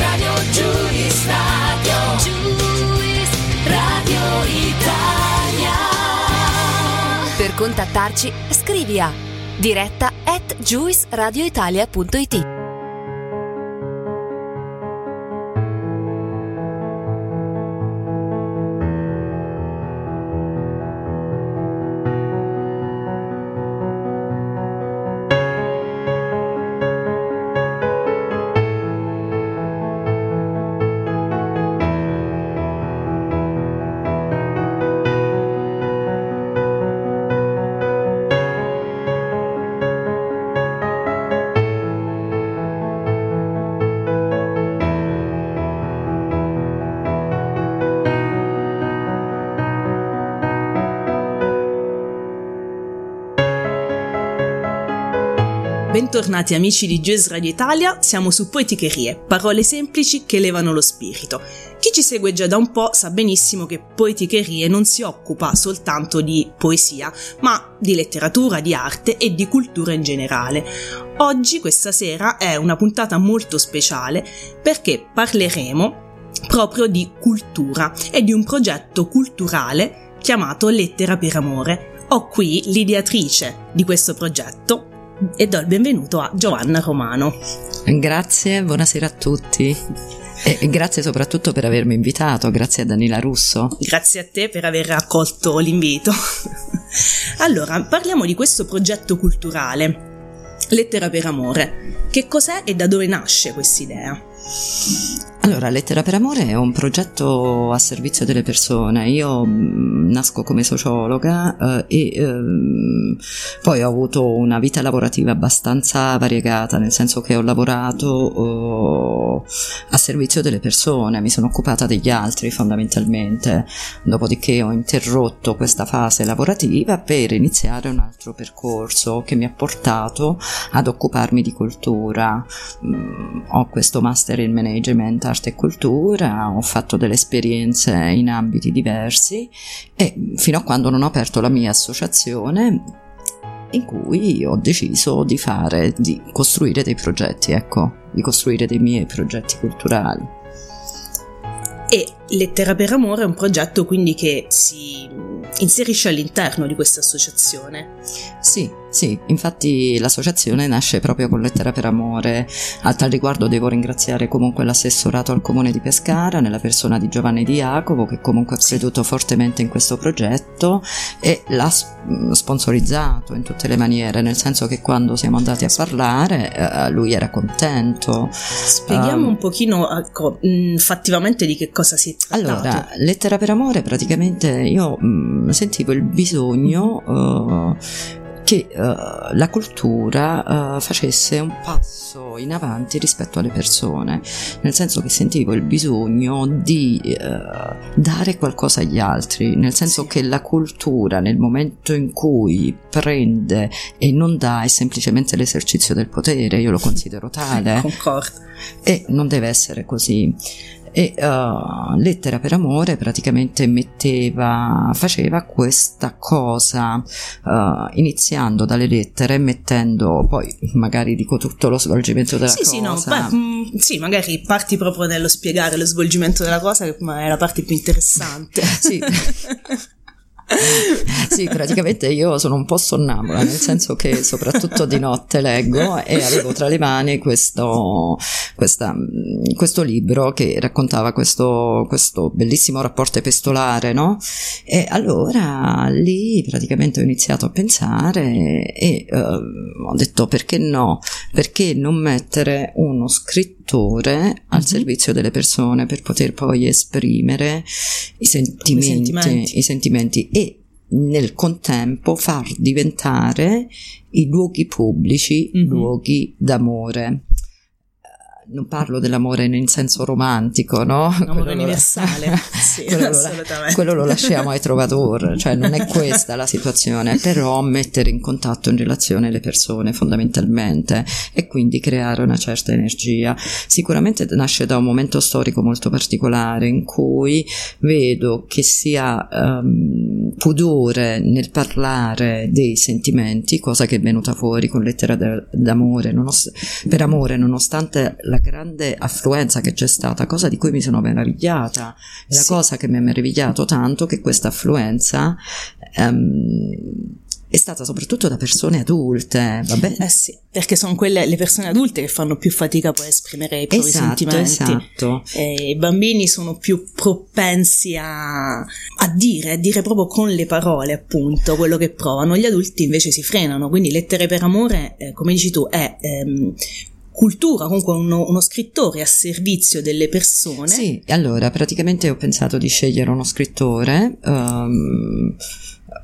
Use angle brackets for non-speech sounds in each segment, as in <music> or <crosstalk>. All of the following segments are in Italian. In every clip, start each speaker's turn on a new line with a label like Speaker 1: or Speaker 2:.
Speaker 1: Radio, Juice Radio, Juice Radio Italia.
Speaker 2: Per contattarci, scrivi a diretta at juiceradioitalia.it.
Speaker 3: Bentornati amici di Jazz Radio Italia, siamo su Poeticherie, parole semplici che elevano lo spirito. Chi ci segue già da un po' sa benissimo che Poeticherie non si occupa soltanto di poesia, ma di letteratura, di arte e di cultura in generale. Oggi, questa sera, è una puntata molto speciale perché parleremo proprio di cultura e di un progetto culturale chiamato Lettera per Amore. Ho qui l'ideatrice di questo progetto, e do il benvenuto a Giovanna Romano.
Speaker 4: Grazie, buonasera a tutti. E grazie soprattutto per avermi invitato, grazie a Danila Russo.
Speaker 3: Grazie a te per aver accolto l'invito. <laughs> allora, parliamo di questo progetto culturale, Lettera per Amore. Che cos'è e da dove nasce quest'idea?
Speaker 4: Allora, Lettera per Amore è un progetto a servizio delle persone. Io mh, nasco come sociologa eh, e ehm, poi ho avuto una vita lavorativa abbastanza variegata, nel senso che ho lavorato eh, a servizio delle persone, mi sono occupata degli altri fondamentalmente, dopodiché ho interrotto questa fase lavorativa per iniziare un altro percorso che mi ha portato ad occuparmi di cultura. Mh, ho questo master in management arte e cultura, ho fatto delle esperienze in ambiti diversi e fino a quando non ho aperto la mia associazione in cui ho deciso di fare, di costruire dei progetti, ecco, di costruire dei miei progetti culturali.
Speaker 3: E Lettera per Amore è un progetto quindi che si inserisce all'interno di questa associazione.
Speaker 4: Sì, sì, infatti l'associazione nasce proprio con Lettera per Amore. A tal riguardo devo ringraziare comunque l'assessorato al comune di Pescara nella persona di Giovanni Di Jacopo che comunque ha creduto fortemente in questo progetto e l'ha sponsorizzato in tutte le maniere, nel senso che quando siamo andati a parlare eh, lui era contento.
Speaker 3: Spieghiamo um, un pochino ecco, fattivamente di che cosa si tratta.
Speaker 4: Allora, Lettera per Amore praticamente io mh, sentivo il bisogno uh, che uh, la cultura uh, facesse un passo in avanti rispetto alle persone, nel senso che sentivo il bisogno di uh, dare qualcosa agli altri, nel senso che la cultura nel momento in cui prende e non dà è semplicemente l'esercizio del potere, io lo considero tale. <laughs>
Speaker 3: Concordo.
Speaker 4: E non deve essere così e uh, Lettera per Amore praticamente metteva, faceva questa cosa uh, iniziando dalle lettere mettendo poi magari dico tutto lo svolgimento della
Speaker 3: sì,
Speaker 4: cosa.
Speaker 3: Sì, no, beh, mh, sì, magari parti proprio nello spiegare lo svolgimento della cosa che è la parte più interessante.
Speaker 4: sì. <laughs> <laughs> sì, praticamente io sono un po' sonnambula, nel senso che soprattutto di notte leggo e avevo tra le mani questo, questa, questo libro che raccontava questo, questo, bellissimo rapporto epistolare, no? E allora lì praticamente ho iniziato a pensare e uh, ho detto perché no? Perché non mettere uno scrittore al mm-hmm. servizio delle persone per poter poi esprimere i sentimenti, I sentimenti. I sentimenti e nel contempo far diventare i luoghi pubblici mm-hmm. luoghi d'amore non parlo dell'amore in senso romantico, no?
Speaker 3: L'amore universale, <laughs> sì,
Speaker 4: quello, lo,
Speaker 3: assolutamente.
Speaker 4: quello lo lasciamo ai trovatori, cioè non è questa la situazione, però mettere in contatto in relazione le persone fondamentalmente e quindi creare una certa energia. Sicuramente nasce da un momento storico molto particolare in cui vedo che sia um, pudore nel parlare dei sentimenti, cosa che è venuta fuori con lettera d'amore, per amore, nonostante la grande affluenza che c'è stata, cosa di cui mi sono meravigliata. È la cosa che mi ha meravigliato tanto che questa affluenza um, è stata soprattutto da persone adulte, va bene?
Speaker 3: Eh sì, perché sono quelle le persone adulte che fanno più fatica poi a esprimere i propri
Speaker 4: esatto,
Speaker 3: sentimenti.
Speaker 4: Esatto.
Speaker 3: E I bambini sono più propensi a, a, dire, a dire proprio con le parole, appunto, quello che provano. Gli adulti invece si frenano, quindi lettere per amore, eh, come dici tu, è ehm, cultura, comunque uno, uno, scrittore a servizio delle persone.
Speaker 4: Sì, allora praticamente ho pensato di scegliere uno scrittore. Um,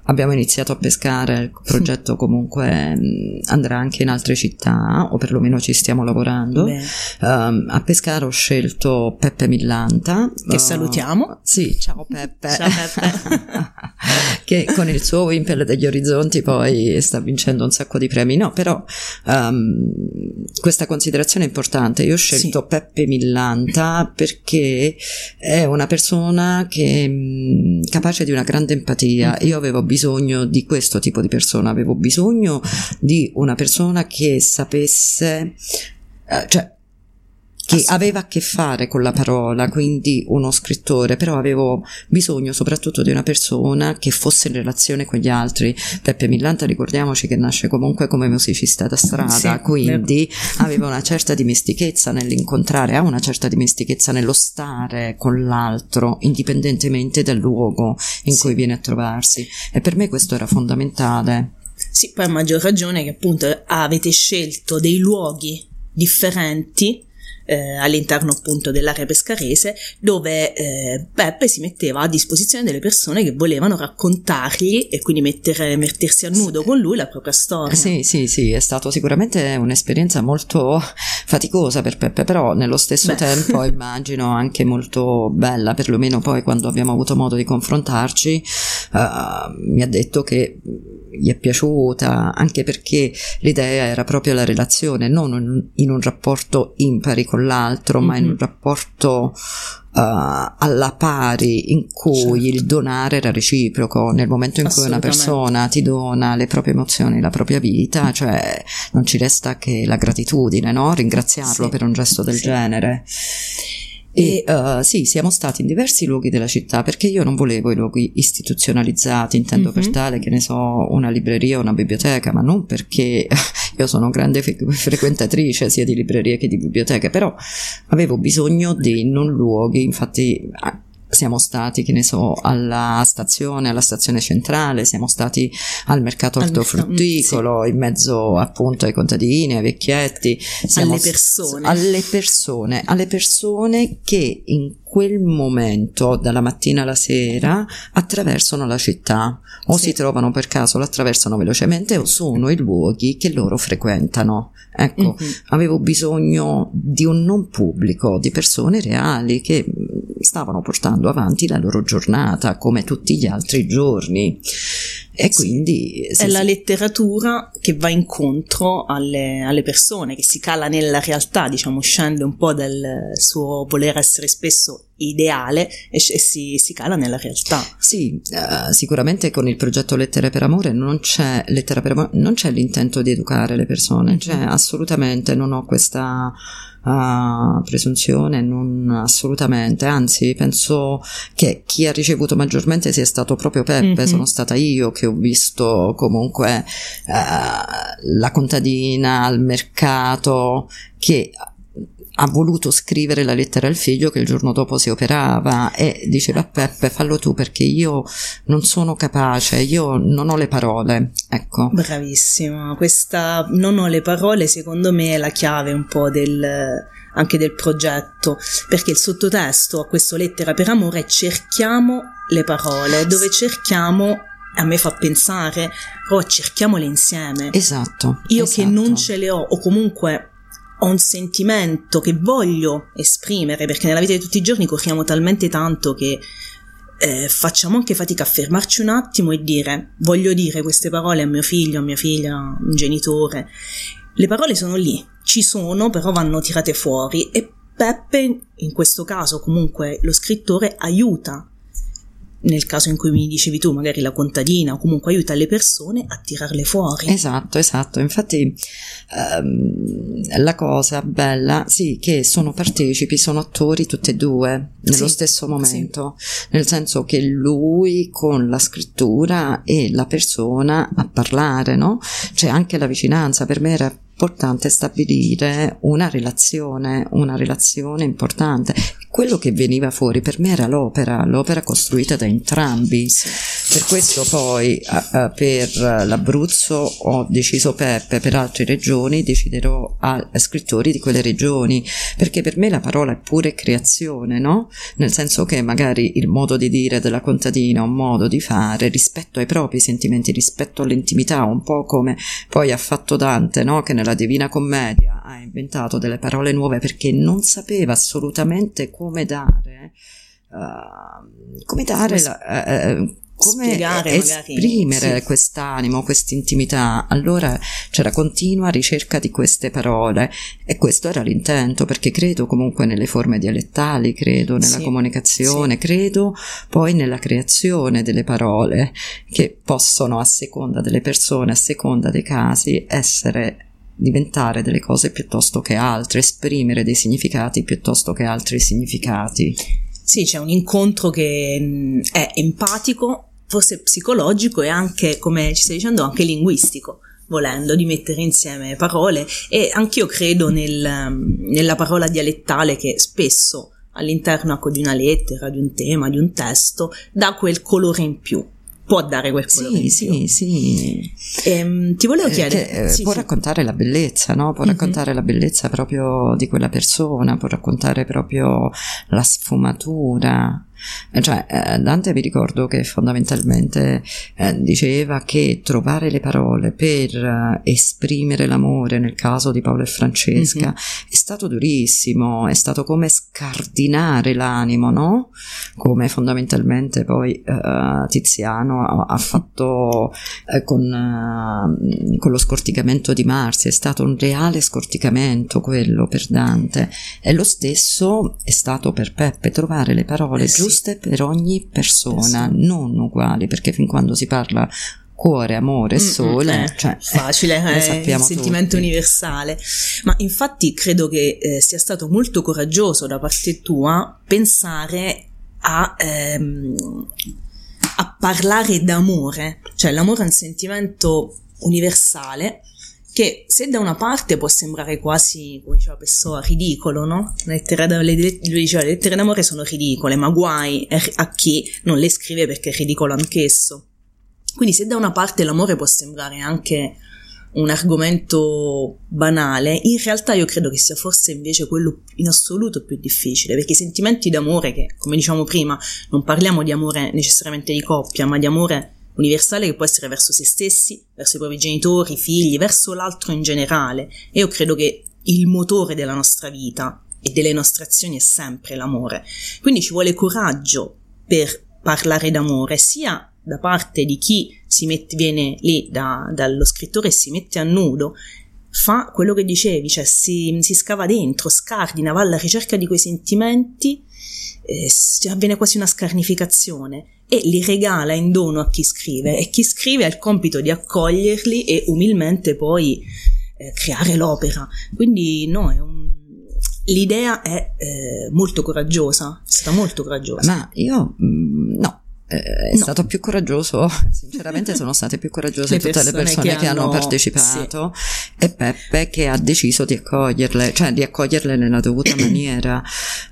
Speaker 4: abbiamo iniziato a pescare, il <laughs> progetto comunque andrà anche in altre città, o perlomeno ci stiamo lavorando. Um, a pescare ho scelto Peppe Millanta.
Speaker 3: Che uh, salutiamo.
Speaker 4: Sì, ciao Peppe.
Speaker 3: Ciao Peppe. <laughs>
Speaker 4: che con il suo Wimpel degli Orizzonti poi sta vincendo un sacco di premi. No, però um, questa considerazione è importante. Io ho scelto sì. Peppe Millanta perché è una persona che mh, capace di una grande empatia. Io avevo bisogno di questo tipo di persona, avevo bisogno di una persona che sapesse, eh, cioè che aveva a che fare con la parola, quindi uno scrittore, però avevo bisogno soprattutto di una persona che fosse in relazione con gli altri. Peppe Millanta, ricordiamoci che nasce comunque come musicista da strada, sì, quindi vero. <laughs> aveva una certa dimestichezza nell'incontrare, ha una certa dimestichezza nello stare con l'altro, indipendentemente dal luogo in sì. cui viene a trovarsi. E per me questo era fondamentale.
Speaker 3: Sì, poi a maggior ragione che appunto avete scelto dei luoghi differenti eh, all'interno appunto dell'area pescarese dove eh, Beppe si metteva a disposizione delle persone che volevano raccontargli e quindi mettere, mettersi a nudo con lui la propria storia.
Speaker 4: Sì, sì, sì, è stato sicuramente un'esperienza molto faticosa per Peppe, però nello stesso Beh. tempo <laughs> immagino anche molto bella, perlomeno poi quando abbiamo avuto modo di confrontarci uh, mi ha detto che gli è piaciuta, anche perché l'idea era proprio la relazione, non in un rapporto impari con l'altro, mm-hmm. ma in un mhm. rapporto uh, alla pari in cui certo. il donare era reciproco, nel momento in cui una persona ti dona le proprie emozioni, la propria vita, cioè non ci resta che la gratitudine, no? ringraziarlo sì. per un gesto del sì. genere. E uh, sì, siamo stati in diversi luoghi della città perché io non volevo i luoghi istituzionalizzati, intendo mm-hmm. per mhm. tale che ne so, una libreria o una biblioteca, ma non perché <laughs> io sono grande frequentatrice sia di librerie che di biblioteche, però avevo bisogno di non luoghi, infatti siamo stati, che ne so, alla stazione, alla stazione centrale, siamo stati al mercato ortofrutticolo, sì. in mezzo appunto ai contadini, ai vecchietti,
Speaker 3: siamo alle persone.
Speaker 4: Alle persone, alle persone che in quel momento, dalla mattina alla sera, attraversano la città o sì. si trovano per caso, l'attraversano velocemente o sono i luoghi che loro frequentano. Ecco, mm-hmm. avevo bisogno di un non pubblico, di persone reali che stavano portando avanti la loro giornata come tutti gli altri giorni. E quindi
Speaker 3: è la letteratura che va incontro alle, alle, persone, che si cala nella realtà, diciamo, scende un po' dal suo voler essere spesso ideale e, si, si, cala nella realtà.
Speaker 4: Sì, uh, sicuramente con il progetto Lettere per Amore non c'è, per amore, non c'è l'intento di educare le persone, cioè assolutamente non ho questa uh, presunzione, non assolutamente, anzi penso che chi ha ricevuto maggiormente sia stato proprio Peppe, mm-hmm. sono stata io che ho visto comunque uh, la contadina al mercato che ha voluto scrivere la lettera al figlio che il giorno dopo si operava e diceva a Peppe fallo tu perché io non sono capace, io non ho le parole, ecco.
Speaker 3: Bravissima, questa non ho le parole secondo me è la chiave un po' del, anche del progetto, perché il sottotesto a questa lettera per amore è cerchiamo le parole, dove cerchiamo a me fa pensare, oh cerchiamole insieme.
Speaker 4: Esatto.
Speaker 3: Io
Speaker 4: esatto.
Speaker 3: che non ce le ho o comunque ho un sentimento che voglio esprimere, perché nella vita di tutti i giorni corriamo talmente tanto che eh, facciamo anche fatica a fermarci un attimo e dire voglio dire queste parole a mio figlio, a mia figlia, a un genitore. Le parole sono lì, ci sono, però vanno tirate fuori e Peppe, in questo caso comunque lo scrittore, aiuta nel caso in cui mi dicevi tu, magari la contadina o comunque aiuta le persone a tirarle fuori.
Speaker 4: Esatto, esatto. Infatti ehm, la cosa bella, sì, che sono partecipi, sono attori tutti e due nello
Speaker 3: Sì,
Speaker 4: stesso momento, nel senso che lui con la scrittura e la persona a parlare, no? C'è anche la vicinanza, per me era importante stabilire una relazione, una relazione importante. Quello che veniva fuori per me era l'opera, l'opera costruita da entrambi. Per questo poi a- per l'Abruzzo ho deciso Peppe, per altre regioni deciderò a a scrittori di quelle regioni, perché per me la parola è pure creazione, no? Nel senso che magari il modo di dire della contadina, un modo di fare rispetto ai propri sentimenti, rispetto all'intimità, un po' come poi ha fatto Dante, no? Che nella Divina Commedia ha inventato delle parole nuove perché non sapeva assolutamente come dare, eh, come dare la, eh, come
Speaker 3: Spiegare magari,
Speaker 4: esprimere
Speaker 3: sì.
Speaker 4: quest'animo, quest'intimità. Allora c'era continua ricerca di queste parole e questo era l'intento, perché credo comunque nelle forme dialettali, credo nella
Speaker 3: Sì,
Speaker 4: comunicazione, credo poi nella creazione delle parole che possono a seconda delle persone, a seconda dei casi, essere diventare delle cose piuttosto che altre, esprimere dei significati piuttosto che altri significati.
Speaker 3: Sì, c'è un incontro che mh, è empatico, forse psicologico e anche, come ci stai dicendo, anche linguistico, volendo, di mettere insieme parole. E anch'io credo nel, mh, nella parola dialettale che spesso all'interno ecco, di una lettera, di un tema, di un testo, dà quel colore in più, può dare quel
Speaker 4: Sì, sì, sì.
Speaker 3: Ehm, ti volevo
Speaker 4: Eh,
Speaker 3: chiedere...
Speaker 4: che, eh,
Speaker 3: sì,
Speaker 4: può
Speaker 3: sì.
Speaker 4: raccontare la bellezza, no? Può
Speaker 3: Mhm.
Speaker 4: raccontare la bellezza proprio di quella persona, può raccontare proprio la sfumatura. Eh, Cioè, eh, Dante vi ricordo che fondamentalmente eh, diceva che trovare le parole per eh, esprimere l'amore, nel caso di Paolo e Francesca,
Speaker 3: Mhm.
Speaker 4: è stato durissimo, è stato come scardinare l'animo, no? Come fondamentalmente poi eh, Tiziano ha, ha fatto con, con lo scorticamento di Marsi, è stato un reale scorticamento quello per Dante e lo stesso è stato per Peppe trovare le parole
Speaker 3: Eh sì.
Speaker 4: Giuste per ogni persona,
Speaker 3: Persona.
Speaker 4: non uguali, perché fin quando si parla cuore, amore e
Speaker 3: Mm, mm,
Speaker 4: sole,
Speaker 3: eh,
Speaker 4: cioè, <laughs>
Speaker 3: facile,
Speaker 4: lo
Speaker 3: è il
Speaker 4: sappiamo
Speaker 3: sentimento
Speaker 4: tutti.
Speaker 3: universale. Ma infatti credo che eh, sia stato molto coraggioso da parte tua pensare a, ehm, a parlare d'amore, cioè l'amore è un sentimento universale che se da una parte può sembrare quasi, come diceva Pessoa, ridicolo, no? Lettere le- lui diceva, le lettere d'amore sono ridicole, ma guai a chi non le scrive perché è ridicolo anch'esso. Quindi se da una parte l'amore può sembrare anche un argomento banale, in realtà io credo che sia forse invece quello in assoluto più difficile, perché i sentimenti d'amore, che come diciamo prima, non parliamo di amore necessariamente di coppia, ma di amore universale che può essere verso se stessi, verso i propri genitori, i figli, verso l'altro in generale. E io credo che il motore della nostra vita e delle nostre azioni è sempre l'amore. Quindi ci vuole coraggio per parlare d'amore, sia da parte di chi si mette, viene lì da- dallo scrittore e si mette a nudo, fa quello che dicevi, cioè si, si scava dentro, scardina, va alla ricerca di quei sentimenti, eh, avviene quasi una scarnificazione e li regala in dono a chi scrive e chi scrive ha il compito di accoglierli e umilmente poi eh, creare l'opera. Quindi no, è un- l'idea è eh, molto coraggiosa, è stata molto coraggiosa.
Speaker 4: Ma io mm, no. Eh, È
Speaker 3: No.
Speaker 4: stato più coraggioso, <laughs> sinceramente sono state più coraggiose
Speaker 3: Le
Speaker 4: tutte le
Speaker 3: persone che
Speaker 4: che, hanno partecipato e Peppe che ha deciso di accoglierle, cioè di accoglierle nella dovuta <clears throat> maniera.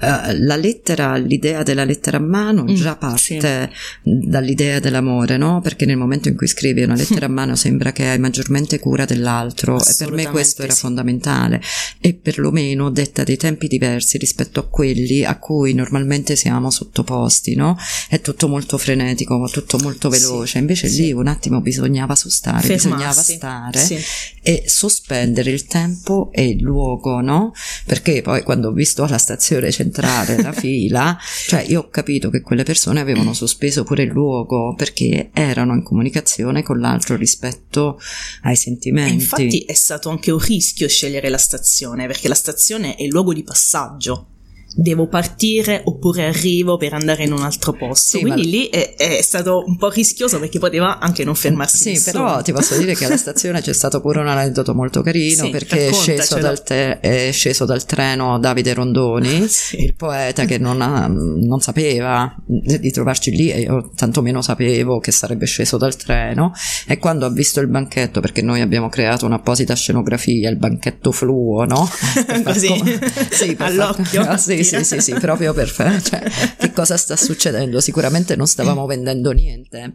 Speaker 4: Eh, la lettera, l'idea della lettera a mano
Speaker 3: Mm,
Speaker 4: già parte dall'idea dell'amore, no? Perché nel momento in cui scrivi una lettera a <laughs> mano sembra che hai maggiormente cura dell'altro e per me questo era
Speaker 3: sì.
Speaker 4: fondamentale e perlomeno detta dei tempi diversi rispetto a quelli a cui normalmente siamo sottoposti, no? È tutto molto frenetico, tutto molto veloce, invece
Speaker 3: sì.
Speaker 4: lì un attimo bisognava sostare, bisognava
Speaker 3: Fermarsi.
Speaker 4: stare
Speaker 3: Sì.
Speaker 4: e sospendere il tempo e il luogo, no? Perché poi quando ho visto alla stazione centrale la <laughs> fila, cioè io ho capito che quelle persone avevano sospeso pure il luogo perché erano in comunicazione con l'altro rispetto ai
Speaker 3: E
Speaker 4: sentimenti.
Speaker 3: infatti è stato anche un rischio scegliere la stazione, perché la stazione è il luogo di passaggio. Devo partire oppure arrivo per andare in un altro posto.
Speaker 4: Sì,
Speaker 3: Quindi
Speaker 4: ma-
Speaker 3: lì è, è stato un po' rischioso perché poteva anche non fermarsi.
Speaker 4: Sì,
Speaker 3: nessuno.
Speaker 4: però ti posso dire che alla stazione c'è stato pure un aneddoto molto carino
Speaker 3: Sì,
Speaker 4: perché è sceso, te- è sceso dal treno Davide Rondoni, <laughs>
Speaker 3: Sì.
Speaker 4: il poeta che non, ha- non sapeva di trovarci lì e io tantomeno sapevo che sarebbe sceso dal treno e quando ha visto il banchetto, perché noi abbiamo creato un'apposita scenografia, il banchetto fluo, no? <laughs>
Speaker 3: Così,
Speaker 4: com- sì,
Speaker 3: all'occhio.
Speaker 4: far- <laughs> sì, sì, sì, sì, proprio per fare, <laughs> cioè, che cosa sta succedendo? Sicuramente non stavamo vendendo niente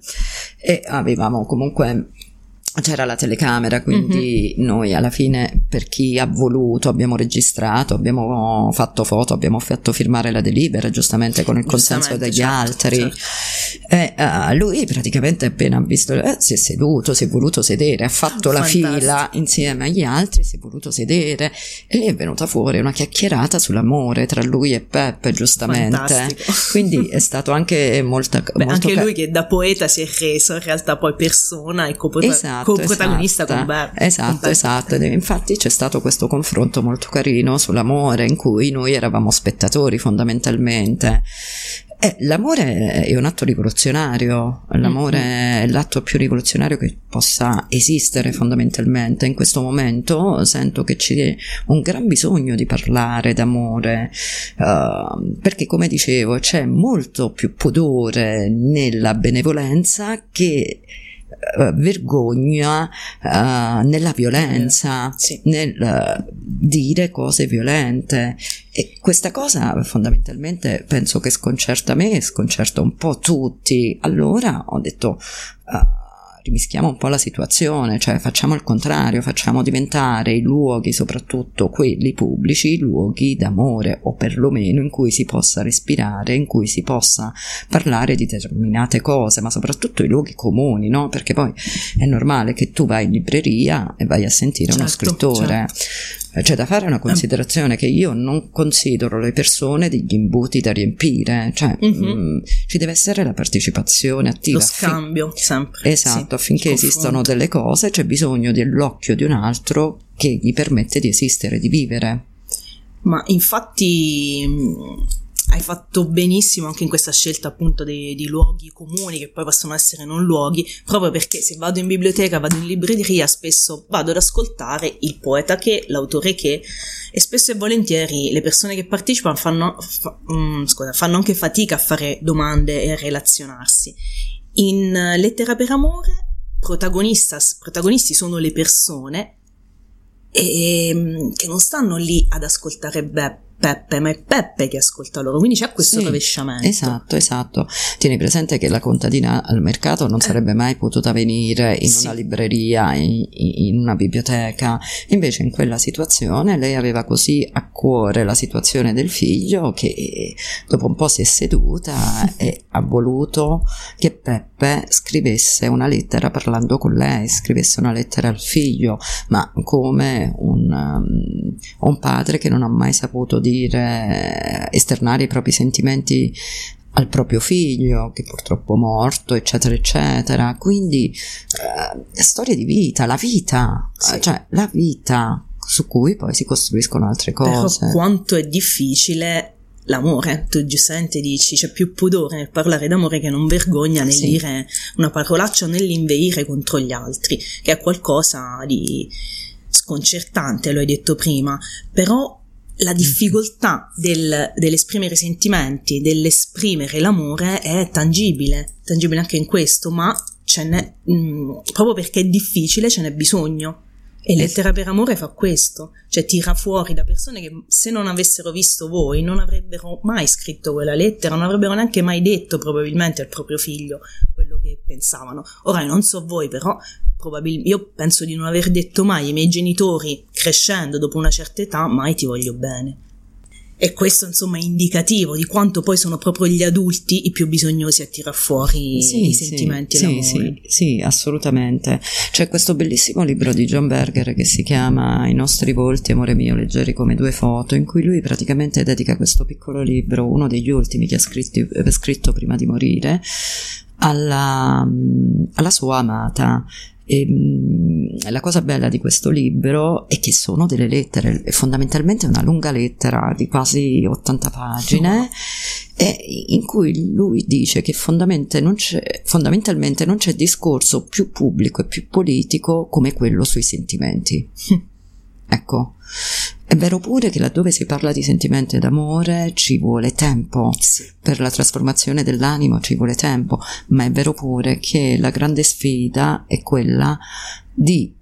Speaker 4: e avevamo comunque c'era la telecamera, quindi
Speaker 3: Mhm.
Speaker 4: noi alla fine, per chi ha voluto, abbiamo registrato, abbiamo fatto foto, abbiamo fatto firmare la delibera, giustamente con il consenso degli
Speaker 3: certo,
Speaker 4: altri.
Speaker 3: certo.
Speaker 4: E eh, lui praticamente appena ha visto, eh, si è seduto, si è voluto sedere, ha fatto la
Speaker 3: Fantastico.
Speaker 4: fila insieme agli altri, si è voluto sedere e lì è venuta fuori una chiacchierata sull'amore tra lui e Peppe, giustamente.
Speaker 3: Fantastico. <laughs>
Speaker 4: Quindi è stato anche molta,
Speaker 3: Beh,
Speaker 4: molto
Speaker 3: anche
Speaker 4: ca-
Speaker 3: lui che da poeta si è reso in realtà poi persona e coprota-
Speaker 4: Esatto, esatto,
Speaker 3: con Beppe.
Speaker 4: Esatto,
Speaker 3: con Beppe.
Speaker 4: esatto. Ed infatti c'è stato questo confronto molto carino sull'amore in cui noi eravamo spettatori fondamentalmente. Eh, l'amore è un atto rivoluzionario, l'amore è l'atto più rivoluzionario che possa esistere fondamentalmente. In questo momento sento che c'è un gran bisogno di parlare d'amore, eh, perché come dicevo c'è molto più pudore nella benevolenza che vergogna eh, nella violenza,
Speaker 3: Sì.
Speaker 4: nel eh, dire cose violente. E questa cosa fondamentalmente penso che sconcerta me e sconcerta un po' tutti. Allora ho detto. eh, rimischiamo un po' la situazione, cioè facciamo il contrario, facciamo diventare i luoghi, soprattutto quelli pubblici, luoghi d'amore o perlomeno in cui si possa respirare, in cui si possa parlare di determinate cose, ma soprattutto i luoghi comuni, no? Perché poi è normale che tu vai in libreria e vai a sentire uno
Speaker 3: Certo,
Speaker 4: scrittore. Eh, C'è da fare una considerazione che io non considero le persone degli imbuti da riempire, cioè
Speaker 3: Mhm.
Speaker 4: mm, ci deve essere la partecipazione attiva.
Speaker 3: Lo scambio, sempre.
Speaker 4: Esatto,
Speaker 3: sì,
Speaker 4: affinché esistano delle cose c'è bisogno dell'occhio di un altro che gli permette di esistere, di vivere.
Speaker 3: Ma infatti mh, hai fatto benissimo anche in questa scelta appunto dei, di luoghi comuni che poi possono essere non luoghi, proprio perché se vado in biblioteca, vado in libreria, spesso vado ad ascoltare il poeta che, l'autore che, e spesso e volentieri le persone che partecipano fanno, fa- mm, scusa, fanno anche fatica a fare domande e a relazionarsi. In Lettera per amore, protagonisti sono le persone e, mm, che non stanno lì ad ascoltare Be- Peppe, ma è Peppe che ascolta loro, quindi c'è questo
Speaker 4: Sì,
Speaker 3: rovesciamento.
Speaker 4: Esatto, esatto. Tieni presente che la contadina al mercato non sarebbe mai potuta venire in
Speaker 3: Sì.
Speaker 4: una libreria, in, in una biblioteca. Invece in quella situazione lei aveva così a cuore la situazione del figlio che dopo un po' si è seduta <laughs> e ha voluto che Peppe scrivesse una lettera parlando con lei, scrivesse una lettera al figlio, ma come un, um, un padre che non ha mai saputo dire, esternare i propri sentimenti al proprio figlio che purtroppo è morto eccetera eccetera quindi eh, storie di vita la vita
Speaker 3: Sì.
Speaker 4: cioè la vita su cui poi si costruiscono altre
Speaker 3: Però
Speaker 4: cose
Speaker 3: quanto è difficile l'amore, tu giustamente dici, c'è più pudore nel parlare d'amore che non vergogna nel
Speaker 4: Sì.
Speaker 3: dire una parolaccia o nell'inveire contro gli altri, che è qualcosa di sconcertante, lo hai detto prima, però la difficoltà del- dell'esprimere sentimenti, dell'esprimere l'amore è tangibile, tangibile anche in questo, ma mh, proprio perché è difficile ce n'è bisogno. E Lettera per amore fa questo, cioè tira fuori da persone che se non avessero visto voi non avrebbero mai scritto quella lettera, non avrebbero neanche mai detto probabilmente al proprio figlio quello che pensavano. Ora non so voi, però probabil- io penso di non aver detto mai ai miei genitori crescendo dopo una certa età mai ti voglio bene. E questo insomma è indicativo di quanto poi sono proprio gli adulti i più bisognosi a tirar fuori
Speaker 4: Sì,
Speaker 3: i sentimenti e
Speaker 4: sì,
Speaker 3: l'amore.
Speaker 4: sì, sì, assolutamente. C'è questo bellissimo libro di John Berger che si chiama I nostri volti, amore mio, leggeri come due foto, in cui lui praticamente dedica questo piccolo libro, uno degli ultimi che ha scritti- eh, scritto prima di morire, alla, alla sua amata. E, mh, la cosa bella di questo libro è che sono delle lettere, fondamentalmente una lunga lettera di quasi 80 pagine, e in cui lui dice che fondamentalmente non, fondamentalmente non c'è discorso più pubblico e più politico come quello sui sentimenti. Ecco, è vero pure che laddove si parla di sentimenti ed amore ci vuole tempo, per la trasformazione dell'animo ci vuole tempo, ma è vero pure che la grande sfida è quella di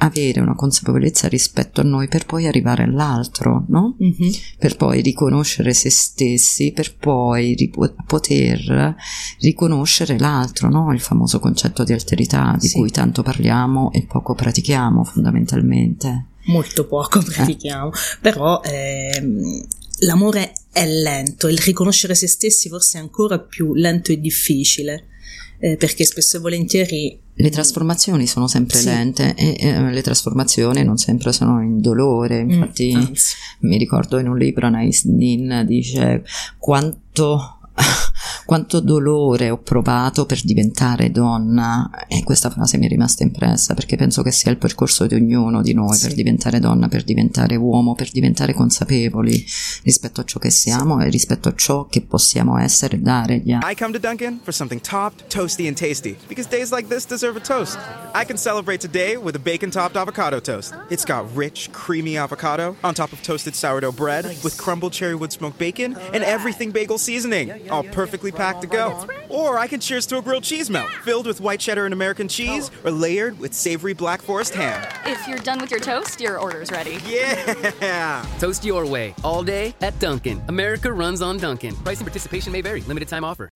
Speaker 4: avere una consapevolezza rispetto a noi per poi arrivare all'altro, no?
Speaker 3: Mhm.
Speaker 4: Per poi riconoscere se stessi, per poi ripo- poter riconoscere l'altro, no? Il famoso concetto di alterità di
Speaker 3: Sì.
Speaker 4: cui tanto parliamo e poco pratichiamo fondamentalmente.
Speaker 3: Molto poco <laughs> pratichiamo, però ehm, l'amore è lento, il riconoscere se stessi forse è ancora più lento e difficile, eh, perché spesso e volentieri
Speaker 4: Le trasformazioni sono sempre
Speaker 3: Sì.
Speaker 4: lente e eh, le trasformazioni non sempre sono in dolore,
Speaker 3: Mm,
Speaker 4: infatti
Speaker 3: anzi.
Speaker 4: mi ricordo in un libro Anais Nin dice quanto, <laughs> quanto dolore ho provato per diventare donna e questa frase mi è rimasta impressa perché penso che sia il percorso di ognuno di noi
Speaker 3: Sì.
Speaker 4: per diventare donna, per diventare uomo, per diventare consapevoli rispetto a ciò che siamo e rispetto a ciò che possiamo essere e dare agli altri.
Speaker 5: I come to Dunkin' for something topped, toasty, and tasty. Because days like this deserve a toast. I can celebrate today with a bacon topped avocado toast. It's got rich, creamy avocado on top of toasted sourdough bread with crumbled cherry wood smoked bacon and everything bagel seasoning, all perfectly packed to go. Or I can cheers to a grilled cheese melt filled with white cheddar and American cheese or layered with savory black forest ham.
Speaker 6: If you're done with your toast, your order's ready.
Speaker 5: Yeah! <laughs>
Speaker 7: Toast your way all day at Dunkin'. America runs on Dunkin'. Price and participation may vary. Limited time offer.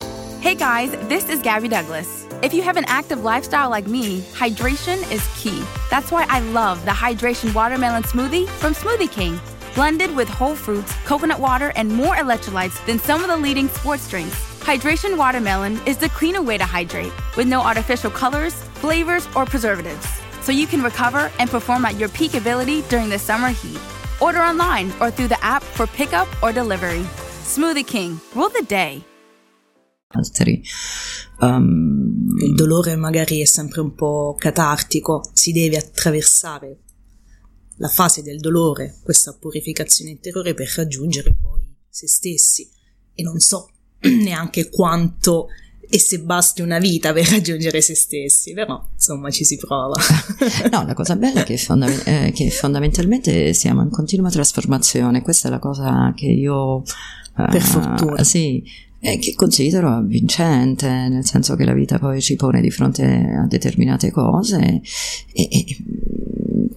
Speaker 8: Hey guys, this is Gabby Douglas. If you have an active lifestyle like me, hydration is key. That's why I love the Hydration Watermelon Smoothie from Smoothie King. Blended with whole fruits, coconut water, and more electrolytes than some of the leading sports drinks. Hydration Watermelon is the cleaner way to hydrate, with no artificial colors, flavors, or preservatives. So you can recover and perform at your peak ability during the summer heat. Order online or through the app for pickup or delivery. Smoothie King, rule the day.
Speaker 4: Um,
Speaker 3: il dolore magari è sempre un po' catartico, si deve attraversare la fase del dolore, questa purificazione interiore per raggiungere poi se stessi e non so <clears throat> neanche quanto e se basti una vita per raggiungere se stessi, però insomma ci si prova. <laughs>
Speaker 4: No, la cosa bella è che, fondamen- eh, che fondamentalmente siamo in continua trasformazione, questa è la cosa che io... eh,
Speaker 3: Per fortuna.
Speaker 4: Sì, eh, che considero avvincente, nel senso che la vita poi ci pone di fronte a determinate cose e, e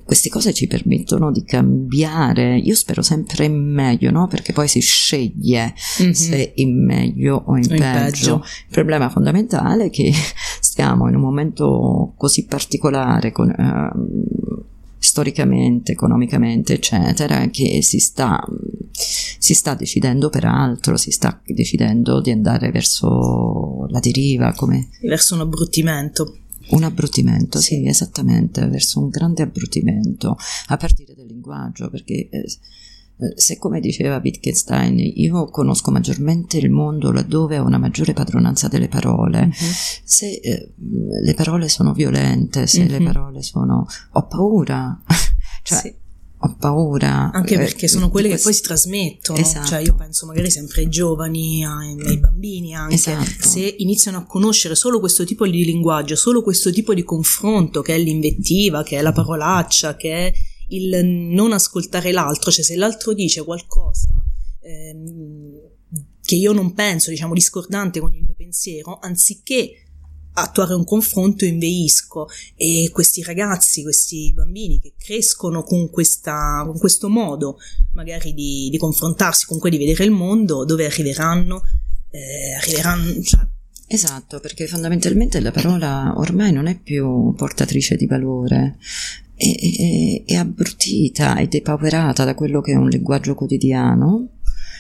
Speaker 4: queste cose ci permettono di cambiare. Io spero sempre in meglio, no? Perché poi si sceglie
Speaker 3: Mhm.
Speaker 4: se in meglio o in,
Speaker 3: in
Speaker 4: peggio.
Speaker 3: peggio.
Speaker 4: Il problema fondamentale è che <laughs> stiamo in un momento così particolare, con, ehm, storicamente, economicamente, eccetera, che si sta, si sta decidendo per altro, si sta decidendo di andare verso la deriva, come
Speaker 3: Verso un abbruttimento.
Speaker 4: Un abbruttimento, sì, esattamente, verso un grande abbruttimento, a partire dal linguaggio, perché eh, se come diceva Wittgenstein, io conosco maggiormente il mondo laddove ho una maggiore padronanza delle parole, se eh, le parole sono violente, se le
Speaker 3: Mhm.
Speaker 4: parole sono... ho paura, <laughs> cioè
Speaker 3: Sì.
Speaker 4: Ho paura.
Speaker 3: Anche
Speaker 4: eh,
Speaker 3: perché sono quelle che poi si trasmettono,
Speaker 4: Esatto.
Speaker 3: cioè io penso magari sempre ai giovani, ai, ai bambini anche,
Speaker 4: Esatto.
Speaker 3: se iniziano a conoscere solo questo tipo di linguaggio, solo questo tipo di confronto che è l'invettiva, che è la parolaccia, che è il non ascoltare l'altro, cioè se l'altro dice qualcosa ehm, che io non penso, diciamo, discordante con il mio pensiero, anziché attuare un confronto inveisco e questi ragazzi, questi bambini che crescono con, questa, con questo modo magari di, di confrontarsi, comunque di vedere il mondo, dove arriveranno? Eh, arriveranno, cioè,
Speaker 4: Esatto, perché fondamentalmente la parola ormai non è più portatrice di valore, è, è- è abbrutita e depauperata da quello che è un linguaggio quotidiano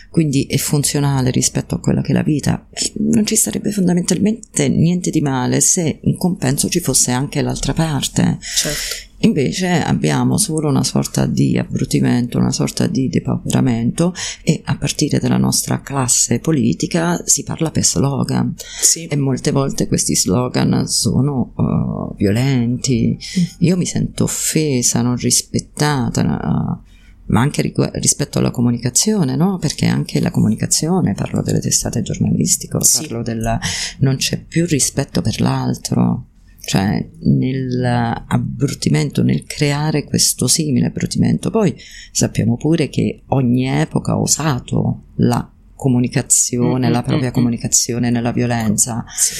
Speaker 4: quindi è funzionale rispetto a quella che è la vita, non ci sarebbe fondamentalmente niente di male se in compenso ci fosse anche l'altra parte.
Speaker 3: Certo.
Speaker 4: Invece abbiamo solo una sorta di abbrutimento, una sorta di depauperamento e a partire dalla nostra classe politica si parla per slogan
Speaker 3: Sì.
Speaker 4: e molte volte questi slogan sono uh, violenti. Io mi sento offesa, non rispettata, uh, ma anche rigu- rispetto alla comunicazione, no? Perché anche la comunicazione, parlo delle testate giornalistiche,
Speaker 3: Sì.
Speaker 4: parlo del non c'è più rispetto per l'altro. Cioè, nell'abbrutimento, nel creare questo simile abbrutimento. Poi sappiamo pure che ogni epoca ha usato la comunicazione,
Speaker 3: Mm,
Speaker 4: la
Speaker 3: mm,
Speaker 4: propria
Speaker 3: mm,
Speaker 4: comunicazione nella violenza.
Speaker 3: Sì.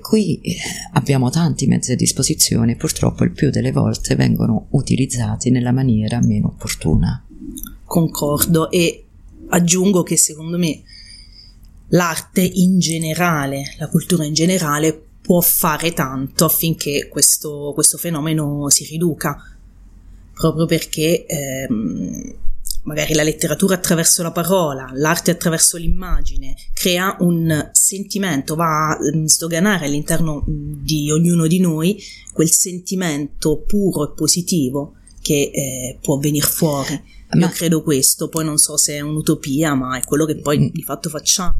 Speaker 4: Qui eh, abbiamo tanti mezzi a disposizione, purtroppo il più delle volte vengono utilizzati nella maniera meno opportuna.
Speaker 3: Concordo e aggiungo che secondo me l'arte in generale, la cultura in generale può fare tanto affinché questo, questo fenomeno si riduca, proprio perché ehm, magari la letteratura attraverso la parola, l'arte attraverso l'immagine crea un sentimento, va a mm, sdoganare all'interno mm, di ognuno di noi quel sentimento puro e positivo che eh, può venire fuori. Io
Speaker 4: Ma-
Speaker 3: credo questo, poi non so se è un'utopia, ma è quello che poi
Speaker 4: Mm.
Speaker 3: di fatto facciamo.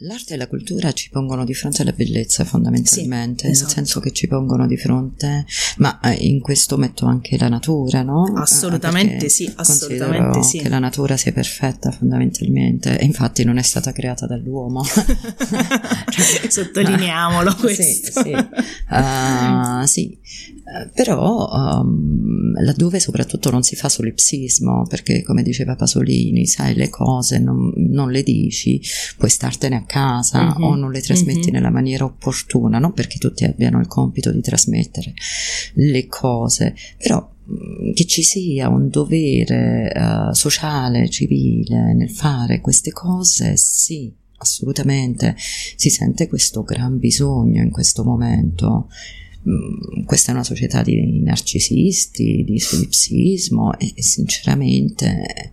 Speaker 4: L'arte e la cultura ci pongono di fronte alla bellezza fondamentalmente,
Speaker 3: Sì, esatto.
Speaker 4: nel senso che ci pongono di fronte, ma eh, in questo metto anche la natura, no? Eh,
Speaker 3: Assolutamente
Speaker 4: perché
Speaker 3: sì, assolutamente sì.
Speaker 4: che la natura sia perfetta fondamentalmente e infatti non è stata creata dall'uomo. <laughs>
Speaker 3: Sottolineiamolo <laughs>
Speaker 4: Sì,
Speaker 3: questo.
Speaker 4: sì. Ah, sì. Eh, però um, laddove soprattutto non si fa solipsismo, perché come diceva Pasolini, sai, le cose non, non le dici, puoi startene a casa
Speaker 3: Mhm,
Speaker 4: o non le trasmetti
Speaker 3: mhm.
Speaker 4: nella maniera opportuna, non perché tutti abbiano il compito di trasmettere le cose, però mm, che ci sia un dovere eh, sociale, civile nel fare queste cose, sì, assolutamente, si sente questo gran bisogno in questo momento. Mm, Questa è una società di narcisisti, di solipsismo e, e sinceramente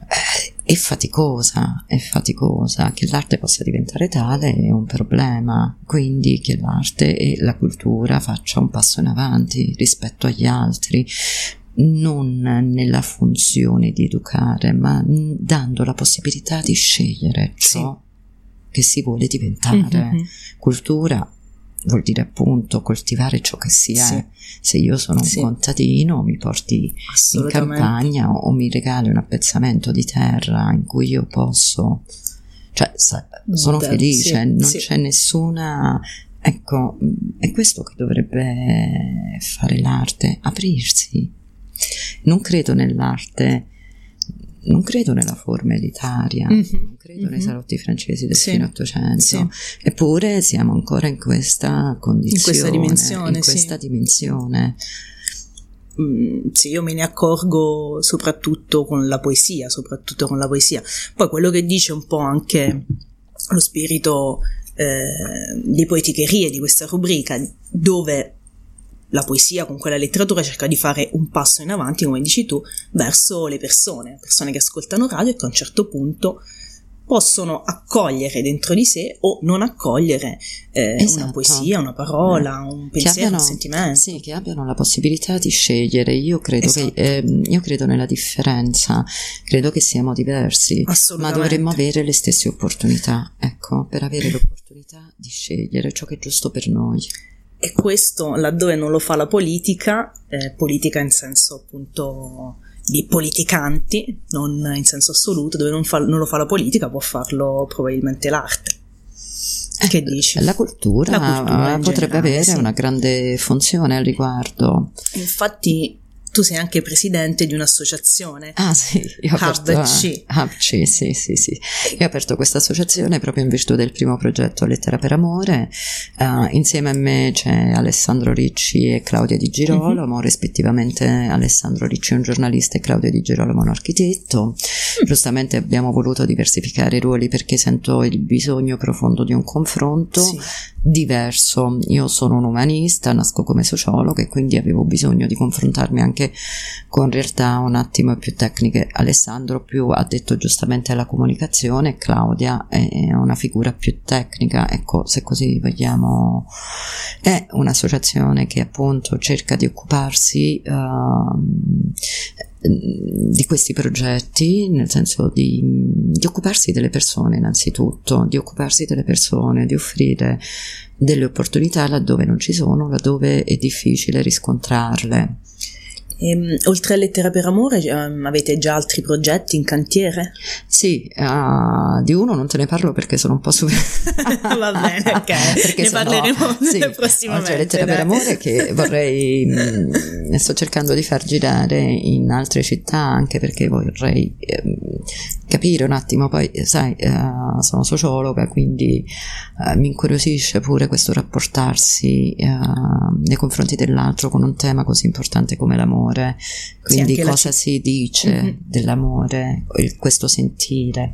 Speaker 4: eh, è faticosa, è faticosa. Che l'arte possa diventare tale è un problema, quindi che l'arte e la cultura faccia un passo in avanti rispetto agli altri, non nella funzione di educare, ma dando la possibilità di scegliere ciò che si vuole diventare.
Speaker 3: Mhm.
Speaker 4: Cultura vuol dire appunto coltivare ciò che si è.
Speaker 3: Sì.
Speaker 4: Se io sono un
Speaker 3: Sì.
Speaker 4: contadino, mi porti in campagna o, o mi regali un appezzamento di terra in cui io posso, cioè sa- sono
Speaker 3: Beh,
Speaker 4: felice,
Speaker 3: sì,
Speaker 4: non c'è nessuna, ecco, mh, è questo che dovrebbe fare l'arte, aprirsi. Non credo nell'arte, non credo nella forma elitaria,
Speaker 3: Mhm,
Speaker 4: non credo nei
Speaker 3: mhm.
Speaker 4: salotti francesi del
Speaker 3: Sì,
Speaker 4: fine Ottocento,
Speaker 3: sì.
Speaker 4: eppure siamo ancora in questa condizione,
Speaker 3: dimensione,
Speaker 4: in
Speaker 3: sì.
Speaker 4: questa dimensione.
Speaker 3: Mm, sì, io me ne accorgo soprattutto con la poesia, soprattutto con la poesia. Poi quello che dice un po' anche lo spirito eh, di poeticherie di questa rubrica, dove la poesia con quella letteratura cerca di fare un passo in avanti, come dici tu, verso le persone, persone che ascoltano radio e che a un certo punto possono accogliere dentro di sé o non accogliere eh,
Speaker 4: Esatto.
Speaker 3: una poesia, una parola, un
Speaker 4: Che
Speaker 3: pensiero,
Speaker 4: abbiano-
Speaker 3: un sentimento.
Speaker 4: Sì, che abbiano la possibilità di scegliere. Io credo,
Speaker 3: Esatto.
Speaker 4: che, ehm, io credo nella differenza, credo che siamo diversi, ma dovremmo avere le stesse opportunità, ecco, per avere l'opportunità di scegliere ciò che è giusto per noi.
Speaker 3: E questo laddove non lo fa la politica, eh, politica in senso appunto di politicanti, non in senso assoluto, dove non, fa- non lo fa la politica può farlo probabilmente l'arte. Che dici?
Speaker 4: Eh, La cultura,
Speaker 3: La cultura
Speaker 4: potrebbe
Speaker 3: generale,
Speaker 4: avere
Speaker 3: sì.
Speaker 4: una grande funzione al riguardo.
Speaker 3: Infatti tu sei anche presidente di un'associazione.
Speaker 4: Ah sì, io ho aperto,
Speaker 3: HubC.
Speaker 4: HubC, sì, sì, sì. Io ho aperto questa associazione proprio in virtù del primo progetto Lettera per Amore. Eh, insieme a me c'è Alessandro Ricci e Claudia Di Girolamo, rispettivamente Alessandro Ricci è un giornalista e Claudia Di Girolamo è un architetto. Giustamente abbiamo voluto diversificare i ruoli perché sento il bisogno profondo di un confronto
Speaker 3: Sì.
Speaker 4: Diverso. Io sono un umanista, nasco come sociologo e quindi avevo bisogno di confrontarmi anche con realtà un attimo più tecniche. Alessandro più ha detto giustamente la comunicazione, Claudia è una figura più tecnica, ecco, se così vogliamo, è un'associazione che appunto cerca di occuparsi uh, di questi progetti, nel senso di, di, occuparsi delle persone innanzitutto, di occuparsi delle persone, di offrire delle opportunità laddove non ci sono, laddove è difficile riscontrarle.
Speaker 3: E, ehm, oltre a Lettera per Amore, um, avete già altri progetti in cantiere?
Speaker 4: Sì, uh, di uno non te ne parlo perché sono un po' su. <laughs>
Speaker 3: Va bene, ok. <laughs> perché ne parleremo <laughs> sì, prossimamente.
Speaker 4: C'è Lettera dai. per Amore che vorrei. mh, mm, sto cercando di far girare in altre città anche perché vorrei eh, capire un attimo. Poi, sai, uh, sono sociologa, quindi uh, mi incuriosisce pure questo rapportarsi nei confronti dell'altro con un tema così importante come l'amore quindi sì, cosa c- si dice mm-hmm. dell'amore, questo sentire.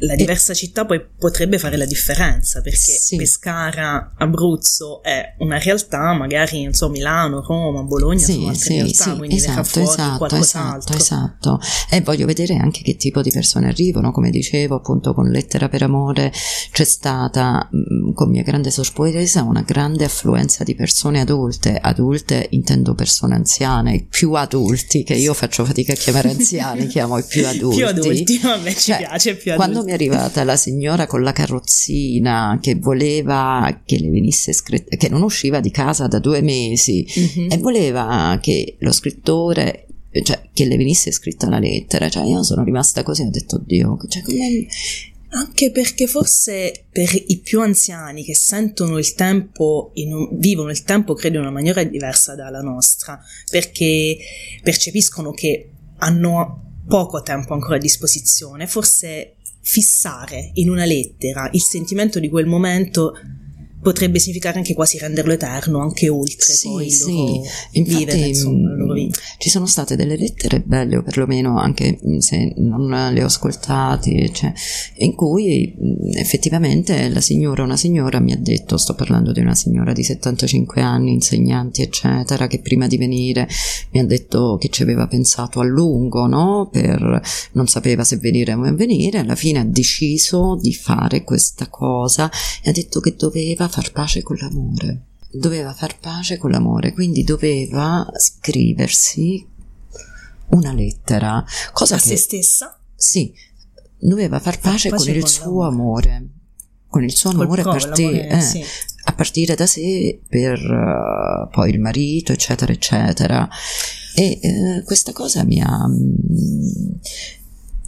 Speaker 3: La diversa e... città poi potrebbe fare la differenza perché sì. Pescara, Abruzzo è una realtà, magari non so, Milano, Roma, Bologna sì, sono altre sì, realtà, sì, quindi esatto, fuori esatto, qualcos'altro.
Speaker 4: Esatto, esatto. E voglio vedere anche che tipo di persone arrivano, come dicevo appunto con Lettera per Amore c'è stata mm, con mia grande sorpresa una grande affluenza di persone adulte, adulte intendo persone anziane, più adulti, che io faccio fatica a chiamare <laughs> anziani, chiamo i più adulti.
Speaker 3: più adulti, a me ci cioè, piace più adulti.
Speaker 4: Quando mi è arrivata la signora con la carrozzina che voleva che le venisse scritto, che non usciva di casa da due mesi mm-hmm. e voleva che lo scrittore cioè che le venisse scritta la lettera, cioè io sono rimasta così, ho detto oddio, cioè come
Speaker 3: anche perché forse per i più anziani che sentono il tempo, un, vivono il tempo credo in una maniera diversa dalla nostra, perché percepiscono che hanno poco tempo ancora a disposizione, forse fissare in una lettera il sentimento di quel momento potrebbe significare anche quasi renderlo eterno, anche oltre
Speaker 4: sì,
Speaker 3: poi
Speaker 4: sì. Infatti, vivere, insomma, Ci sono state delle lettere belle, o perlomeno anche mm, se non le ho ascoltate, cioè, in cui mm, effettivamente la signora, una signora mi ha detto, sto parlando di una signora di 75 anni, insegnanti, eccetera, che prima di venire mi ha detto che ci aveva pensato a lungo, no? Per, non sapeva se venire o non venire, alla fine ha deciso di fare questa cosa e ha detto che doveva far pace con l'amore. Doveva far pace con l'amore, quindi doveva scriversi una lettera. Cosa
Speaker 3: a
Speaker 4: che,
Speaker 3: se stessa?
Speaker 4: Sì, doveva far pace, far pace con, il suo amore. Con il suo amore, a, partire, eh, sì. a partire da sé per uh, poi il marito, eccetera, eccetera. E uh, questa cosa mi ha. Mm,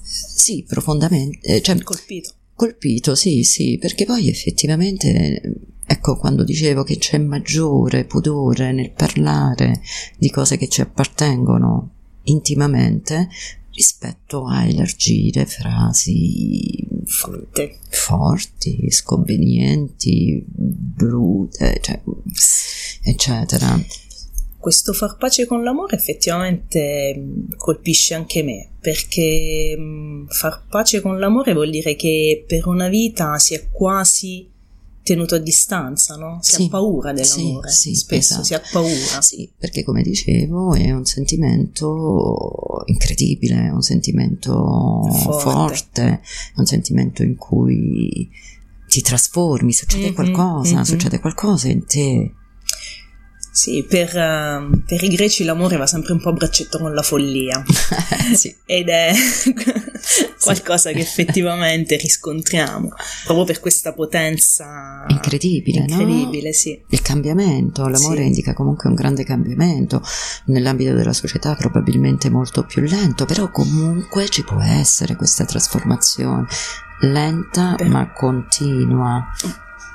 Speaker 4: sì, profondamente. Eh, cioè,
Speaker 3: colpito
Speaker 4: colpito, sì, sì, perché poi effettivamente, ecco, quando dicevo che c'è maggiore pudore nel parlare di cose che ci appartengono intimamente rispetto a elargire frasi
Speaker 3: forti,
Speaker 4: forti sconvenienti, brute, cioè, eccetera.
Speaker 3: Questo far pace con l'amore effettivamente colpisce anche me, perché far pace con l'amore vuol dire che per una vita si è quasi tenuto a distanza, no? Si sì, ha paura dell'amore, sì, sì, spesso esatto. si ha paura.
Speaker 4: Sì, perché come dicevo è un sentimento incredibile, un sentimento forte, forte un sentimento in cui ti trasformi, succede mm-hmm, qualcosa, mm-hmm. succede qualcosa in te
Speaker 3: sì, per, uh, per, i greci l'amore va sempre un po' a braccetto con la follia. <laughs>
Speaker 4: sì.
Speaker 3: Ed è qualcosa sì. che <laughs> effettivamente riscontriamo, proprio per questa potenza
Speaker 4: incredibile.
Speaker 3: Incredibile,
Speaker 4: no?
Speaker 3: sì.
Speaker 4: Il cambiamento, l'amore sì. indica comunque un grande cambiamento, nell'ambito della società probabilmente molto più lento, però comunque ci può essere questa trasformazione lenta Beh. ma continua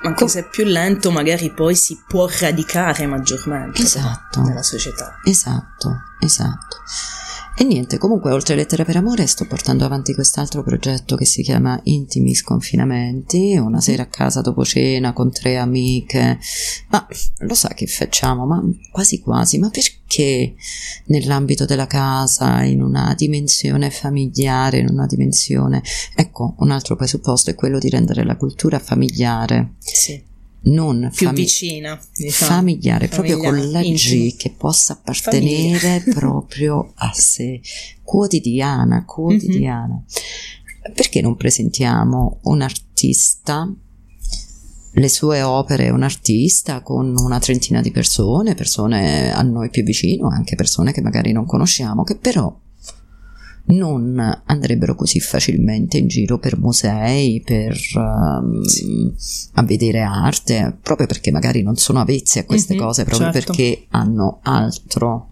Speaker 3: anche Co- se è più lento, magari poi si può radicare maggiormente
Speaker 4: esatto.
Speaker 3: nella società.
Speaker 4: Esatto, esatto. E niente, comunque oltre a Lettere per Amore sto portando avanti quest'altro progetto che si chiama Intimi Sconfinamenti, una sera a casa dopo cena con tre amiche, ma lo sa che facciamo, ma quasi quasi, ma perché nell'ambito della casa, in una dimensione familiare, in una dimensione... Ecco, un altro presupposto è quello di rendere la cultura familiare.
Speaker 3: Sì
Speaker 4: non
Speaker 3: più
Speaker 4: fami-
Speaker 3: vicina, diciamo.
Speaker 4: familiare, proprio con
Speaker 3: Familiare,
Speaker 4: la G che possa appartenere <laughs> proprio a sé, quotidiana, quotidiana.
Speaker 3: Mhm.
Speaker 4: Perché non presentiamo un artista, le sue opere, un artista con una trentina di persone, persone a noi più vicino, anche persone che magari non conosciamo, che però non andrebbero così facilmente in giro per musei, per ehm, a vedere arte, proprio perché magari non sono avvezzi a queste
Speaker 3: Mhm,
Speaker 4: cose, proprio
Speaker 3: certo.
Speaker 4: perché hanno altro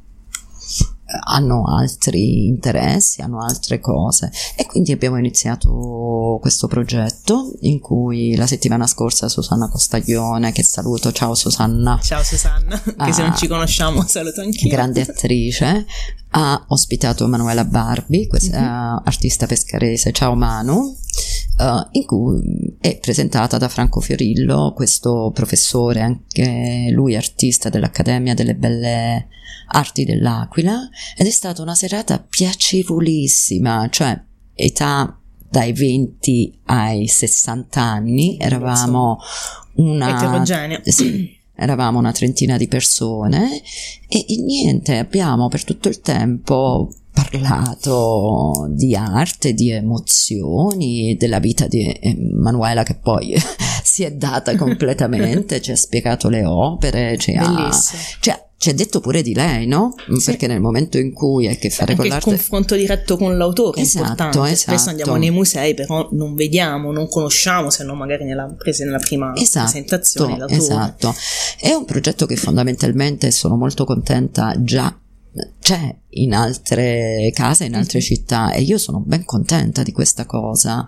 Speaker 4: hanno altri interessi, hanno altre cose e quindi abbiamo iniziato questo progetto in cui la settimana scorsa Susanna Costaglione, che saluto, ciao Susanna,
Speaker 3: Ciao Susanna, <laughs> che se
Speaker 4: Ah.
Speaker 3: non ci conosciamo saluto anch'io.
Speaker 4: grande attrice, <laughs> ha ospitato Manuela Barbi, questa artista pescarese, ciao Manu, eh, in cui è presentata da Franco Fiorillo, questo professore, anche lui artista dell'Accademia delle Belle Arti dell'Aquila, ed è stata una serata piacevolissima, cioè età dai 20 ai 60 anni, eravamo una...
Speaker 3: Eterogenea.
Speaker 4: Sì, eravamo una trentina di persone e, e niente, abbiamo per tutto il tempo parlato di arte, di emozioni, della vita di Emanuela che poi <laughs> si è data completamente, ci ha spiegato le opere, ci ha, ci ha- ci ha detto pure di lei, no? Perché nel momento in cui hai a che fare
Speaker 3: Anche
Speaker 4: con
Speaker 3: il
Speaker 4: l'arte...
Speaker 3: confronto diretto con l'autore
Speaker 4: Esatto,
Speaker 3: è importante. Spesso
Speaker 4: esatto.
Speaker 3: andiamo nei musei, però non vediamo, non conosciamo, se non magari nella, prese nella prima presentazione l'autore.
Speaker 4: Esatto, è un progetto che fondamentalmente sono molto contenta già c'è in altre case, in altre città e io sono ben contenta di questa cosa.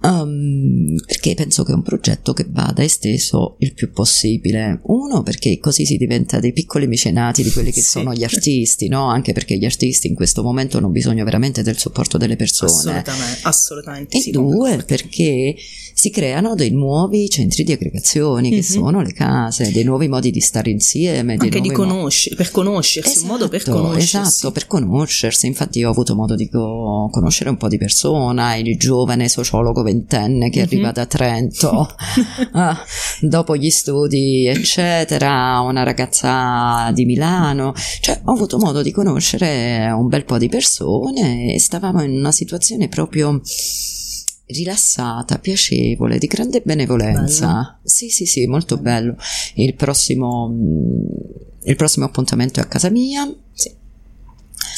Speaker 4: Um, perché penso che è un progetto che vada esteso il più possibile. Uno, perché così si diventa dei piccoli mecenati di quelli che
Speaker 3: Sì.
Speaker 4: sono gli artisti, no? Anche perché gli artisti in questo momento hanno bisogno veramente del supporto delle persone.
Speaker 3: Assolutamente, assolutamente
Speaker 4: E
Speaker 3: sì.
Speaker 4: due, perché si creano dei nuovi centri di aggregazione che
Speaker 3: Mhm.
Speaker 4: sono le case, dei nuovi modi di stare insieme,
Speaker 3: Anche di
Speaker 4: nuovi mo-
Speaker 3: conoscere, per conoscersi, un modo per
Speaker 4: Esatto,
Speaker 3: conoscersi.
Speaker 4: Esatto, per conoscersi. Infatti, io ho avuto modo di co- conoscere un po' di persona, il giovane sociologo ventenne che
Speaker 3: Mhm.
Speaker 4: arriva da Trento <laughs> ah, dopo gli studi, eccetera, una ragazza di Milano. Cioè, ho avuto modo di conoscere un bel po' di persone e stavamo in una situazione proprio rilassata, piacevole, di grande benevolenza. Sì, sì, sì, molto bello. Il prossimo, il prossimo appuntamento è a casa mia.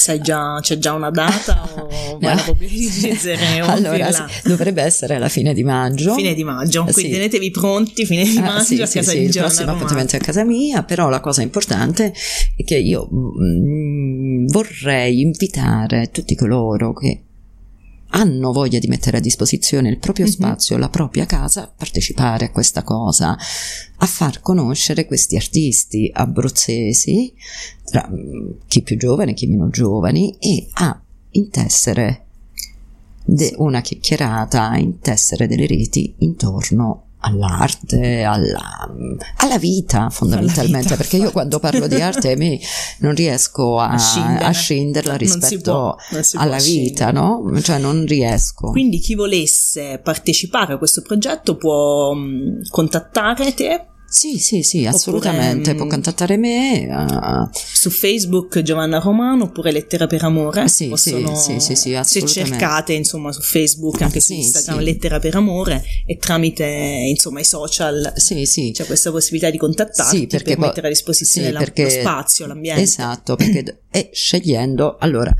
Speaker 3: Sai già, c'è già una data o <laughs> la pubblicizzeremo? <laughs>
Speaker 4: allora, sì, dovrebbe essere alla fine di maggio.
Speaker 3: Fine di maggio,
Speaker 4: Eh,
Speaker 3: quindi
Speaker 4: sì.
Speaker 3: tenetevi pronti, fine di
Speaker 4: Ah,
Speaker 3: maggio
Speaker 4: sì,
Speaker 3: a casa
Speaker 4: sì,
Speaker 3: di
Speaker 4: il prossimo appuntamento è a casa mia, però la cosa importante è che io mm, vorrei invitare tutti coloro che hanno voglia di mettere a disposizione il proprio
Speaker 3: Mhm.
Speaker 4: spazio, la propria casa, a partecipare a questa cosa, a far conoscere questi artisti abruzzesi, tra chi più giovane, chi meno giovani, e a intessere de- una chiacchierata, a intessere delle reti intorno all'arte, alla, alla vita fondamentalmente,
Speaker 3: vita,
Speaker 4: perché io quando parlo di arte mi non riesco a,
Speaker 3: A scindere.
Speaker 4: a scinderla
Speaker 3: Non si
Speaker 4: rispetto
Speaker 3: può,
Speaker 4: alla vita, no? Cioè non riesco.
Speaker 3: Quindi chi volesse partecipare a questo progetto può mh, contattare te
Speaker 4: Sì, sì, sì, assolutamente.
Speaker 3: mm,
Speaker 4: Può contattare me. eh,
Speaker 3: su Facebook Giovanna Romano oppure Lettera per Amore.
Speaker 4: Sì,
Speaker 3: Possono-
Speaker 4: sì, sì, sì,
Speaker 3: se cercate insomma su Facebook, anche su
Speaker 4: Sì,
Speaker 3: Instagram,
Speaker 4: sì.
Speaker 3: Lettera per Amore e tramite insomma i social
Speaker 4: sì, sì.
Speaker 3: c'è questa possibilità di contattarti
Speaker 4: perché
Speaker 3: per mettere a disposizione
Speaker 4: perché-
Speaker 3: lo spazio, l'ambiente.
Speaker 4: Esatto, perché e scegliendo, allora,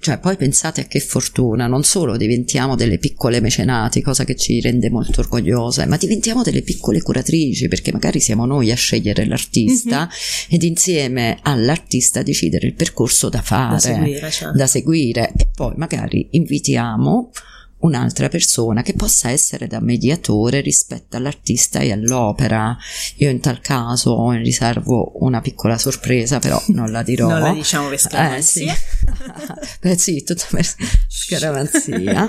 Speaker 4: cioè poi pensate a che fortuna, non solo diventiamo delle piccole mecenati, cosa che ci rende molto orgogliose, ma diventiamo delle piccole curatrici, perché magari siamo noi a scegliere l'artista
Speaker 3: Mhm.
Speaker 4: ed insieme all'artista decidere il percorso da fare,
Speaker 3: Da seguire, certo.
Speaker 4: da seguire e poi magari invitiamo un'altra persona che possa essere da mediatore rispetto all'artista e all'opera. Io in tal caso riservo una piccola sorpresa, però non la dirò. <laughs>
Speaker 3: Non la diciamo per
Speaker 4: Eh, sì.
Speaker 3: scaramanzia. <laughs>
Speaker 4: Beh sì, tutta per <laughs> scaramanzia.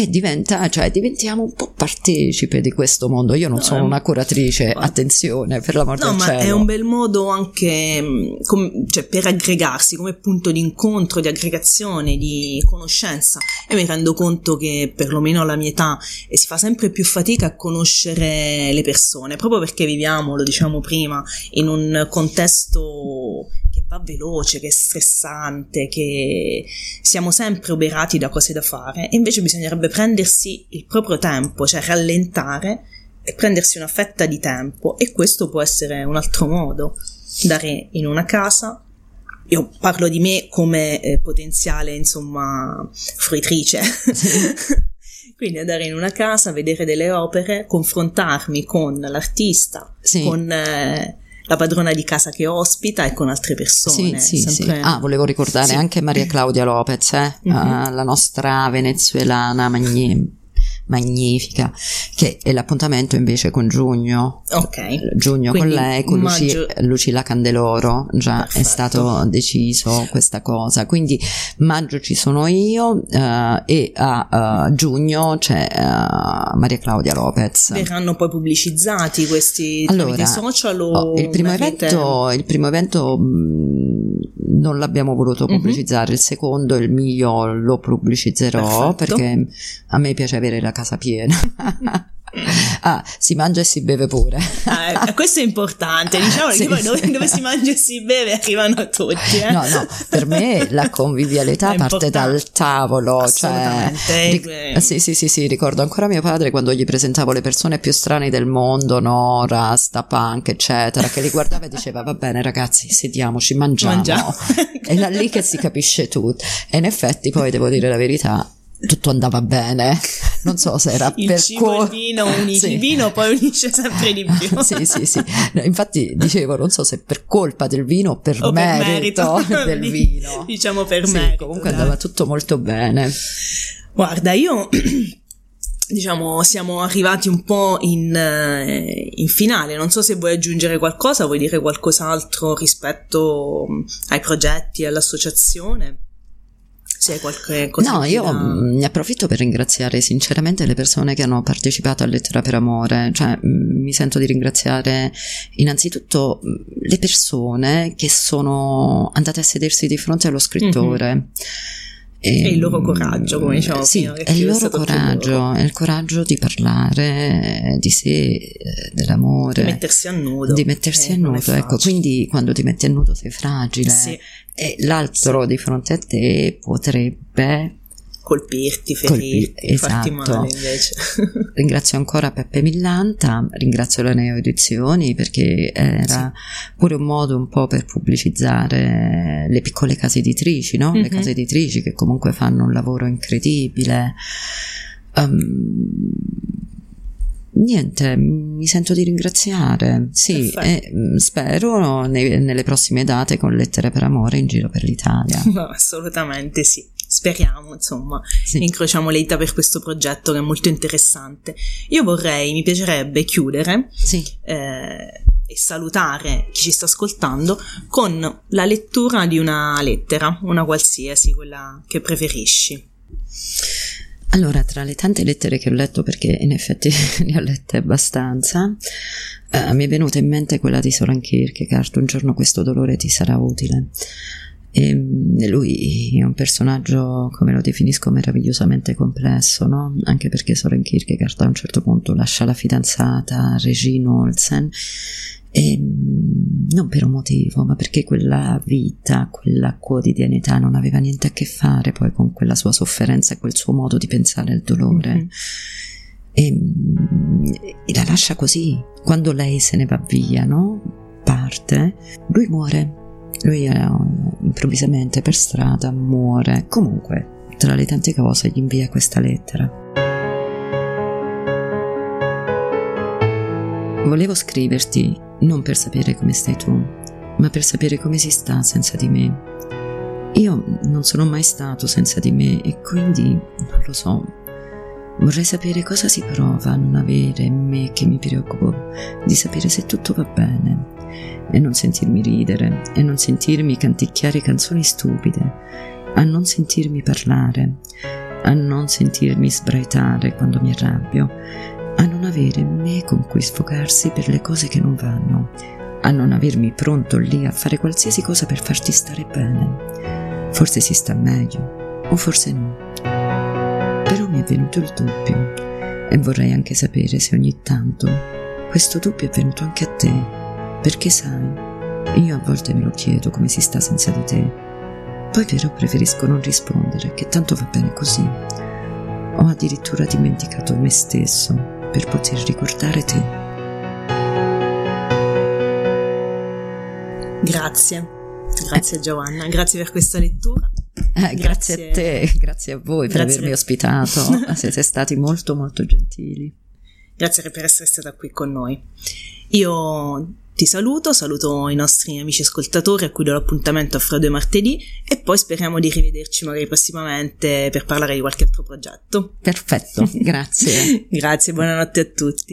Speaker 4: E diventa, cioè diventiamo un po' partecipe di questo mondo. Io non
Speaker 3: No,
Speaker 4: sono una curatrice, attenzione, per l'amor
Speaker 3: No,
Speaker 4: del
Speaker 3: ma
Speaker 4: cielo.
Speaker 3: è un bel modo anche mh, com- cioè, per aggregarsi come punto di incontro, di aggregazione, di conoscenza. E mi rendo conto che perlomeno alla mia età eh, si fa sempre più fatica a conoscere le persone, proprio perché viviamo, lo diciamo prima, in un contesto va veloce, che è stressante, che siamo sempre oberati da cose da fare. E invece bisognerebbe prendersi il proprio tempo, cioè rallentare e prendersi una fetta di tempo e questo può essere un altro modo dare in una casa io parlo di me come eh, potenziale insomma fruitrice <laughs> quindi andare in una casa vedere delle opere confrontarmi con l'artista
Speaker 4: Sì.
Speaker 3: con eh, la padrona di casa che ospita e con altre
Speaker 4: Sì,
Speaker 3: persone
Speaker 4: sì, sì.
Speaker 3: sempre-
Speaker 4: Ah, volevo ricordare
Speaker 3: Sì.
Speaker 4: anche Maria Claudia Lopez, eh,
Speaker 3: Mhm.
Speaker 4: eh, la nostra venezuelana magni- magnifica, che è l'appuntamento invece con Giugno.
Speaker 3: ok
Speaker 4: Giugno
Speaker 3: Quindi
Speaker 4: con lei, con Luci-
Speaker 3: maggio-
Speaker 4: Lucilla Candeloro, già è
Speaker 3: Perfetto.
Speaker 4: stato deciso questa cosa. Quindi maggio ci sono io eh, e a eh, giugno c'è eh, Maria Claudia Lopez.
Speaker 3: verranno poi pubblicizzati questi
Speaker 4: Allora,
Speaker 3: social o
Speaker 4: Oh, il, primo evento, il primo evento mh, non l'abbiamo voluto
Speaker 3: Mhm.
Speaker 4: pubblicizzare, il secondo, il mio, lo pubblicizzerò
Speaker 3: Perfetto.
Speaker 4: perché a me piace avere la casa piena. <laughs> ah, si mangia e si beve pure.
Speaker 3: Ah, eh, questo è importante, <laughs> diciamo
Speaker 4: Sì,
Speaker 3: che poi
Speaker 4: sì.
Speaker 3: dove, dove si mangia e si beve arrivano tutti. Eh?
Speaker 4: No, no, per me la convivialità parte dal tavolo. Cioè, ric-
Speaker 3: Eh,
Speaker 4: sì, sì, sì, sì, ricordo ancora mio padre quando gli presentavo le persone più strane del mondo, no, rasta, punk, eccetera, che li guardava e diceva va bene ragazzi, sediamoci, mangiamo.
Speaker 3: Mangiamo.
Speaker 4: È da lì che si capisce tutto. E in effetti poi devo dire la verità, tutto andava bene. Non so se era
Speaker 3: il
Speaker 4: per
Speaker 3: cibo
Speaker 4: col-
Speaker 3: il vino unisce, <laughs> il vino poi unisce sempre di più. <laughs>
Speaker 4: sì, sì, sì. No, infatti dicevo, non so se per colpa del vino o per,
Speaker 3: O per
Speaker 4: merito,
Speaker 3: merito. <laughs>
Speaker 4: del vino.
Speaker 3: diciamo per
Speaker 4: Sì,
Speaker 3: merito,
Speaker 4: Comunque
Speaker 3: dai.
Speaker 4: andava tutto molto bene.
Speaker 3: Guarda, io <clears throat> diciamo siamo arrivati un po' in, eh, in finale, non so se vuoi aggiungere qualcosa, vuoi dire qualcos'altro rispetto mh, ai progetti, all'associazione? Se hai qualche cosa
Speaker 4: No, io mm, ne approfitto per ringraziare sinceramente le persone che hanno partecipato a Lettera per Amore, cioè mm, mi sento di ringraziare innanzitutto mm, le persone che sono andate a sedersi di fronte allo scrittore.
Speaker 3: E il loro coraggio, come dicevamo
Speaker 4: sì,
Speaker 3: prima,
Speaker 4: è il
Speaker 3: è
Speaker 4: loro coraggio,
Speaker 3: loro.
Speaker 4: è il coraggio di parlare di sé, eh, dell'amore.
Speaker 3: Di mettersi a nudo.
Speaker 4: Di mettersi
Speaker 3: Eh,
Speaker 4: a
Speaker 3: è
Speaker 4: nudo, ecco, quindi quando ti metti a nudo sei fragile
Speaker 3: Sì.
Speaker 4: e l'altro di fronte a te potrebbe
Speaker 3: colpirti,
Speaker 4: Colpi-
Speaker 3: ferirti, farti
Speaker 4: esatto.
Speaker 3: male invece. <laughs>
Speaker 4: Ringrazio ancora Peppe Millanta, ringrazio la Neo Edizioni perché era pure un modo un po' per pubblicizzare le piccole case editrici, no? Le
Speaker 3: Mhm.
Speaker 4: case editrici che comunque fanno un lavoro incredibile. Ehm, niente, mi sento di ringraziare, sì,
Speaker 3: Perfetto.
Speaker 4: e mm, spero ne- nelle prossime date con Lettere per Amore in giro per l'Italia. <laughs>
Speaker 3: No, assolutamente sì. Speriamo, insomma,
Speaker 4: Sì.
Speaker 3: incrociamo le dita per questo progetto che è molto interessante. Io vorrei, mi piacerebbe chiudere
Speaker 4: Sì.
Speaker 3: eh, e salutare chi ci sta ascoltando con la lettura di una lettera, una qualsiasi, quella che preferisci.
Speaker 4: Allora, tra le tante lettere che ho letto, perché in effetti <laughs> ne ho lette abbastanza, eh, mi è venuta in mente quella di Soren Kierkegaard, un giorno questo dolore ti sarà utile. E mm, lui è un personaggio, come lo definisco, meravigliosamente complesso, no? Anche perché Soren Kierkegaard a un certo punto lascia la fidanzata Regine Olsen e mm, non per un motivo, ma perché quella vita, quella quotidianità non aveva niente a che fare poi con quella sua sofferenza e quel suo modo di pensare al dolore.
Speaker 3: Mhm.
Speaker 4: E, mm, e la lascia così. Quando lei se ne va via, no? Parte, lui muore. Lui eh, improvvisamente per strada muore. Comunque, tra le tante cose, gli invia questa lettera. Volevo scriverti non per sapere come stai tu, ma per sapere come si sta senza di me. Io non sono mai stato senza di me e quindi non lo so. Vorrei sapere cosa si prova a non avere me che mi preoccupo di sapere se tutto va bene e non sentirmi ridere e non sentirmi canticchiare canzoni stupide, a non sentirmi parlare, a non sentirmi sbraitare quando mi arrabbio, a non avere me con cui sfogarsi per le cose che non vanno, a non avermi pronto lì a fare qualsiasi cosa per farti stare bene. Forse si sta meglio, o forse no. Però mi è venuto il dubbio e vorrei anche sapere se ogni tanto questo dubbio è venuto anche a te, perché sai, io a volte me lo chiedo come si sta senza di te poi però preferisco non rispondere, che tanto va bene così. Ho addirittura dimenticato me stesso per poter ricordare te.
Speaker 3: Grazie, grazie Giovanna, grazie per questa lettura.
Speaker 4: Eh, grazie. grazie. a te, grazie a voi per avermi ospitato, <laughs> siete stati molto molto gentili.
Speaker 3: Grazie per essere stata qui con noi. Io ti saluto, saluto i nostri amici ascoltatori a cui do l'appuntamento a fra due martedì e poi speriamo di rivederci magari prossimamente per parlare di qualche altro progetto.
Speaker 4: Perfetto, <laughs> grazie.
Speaker 3: grazie, buonanotte a tutti.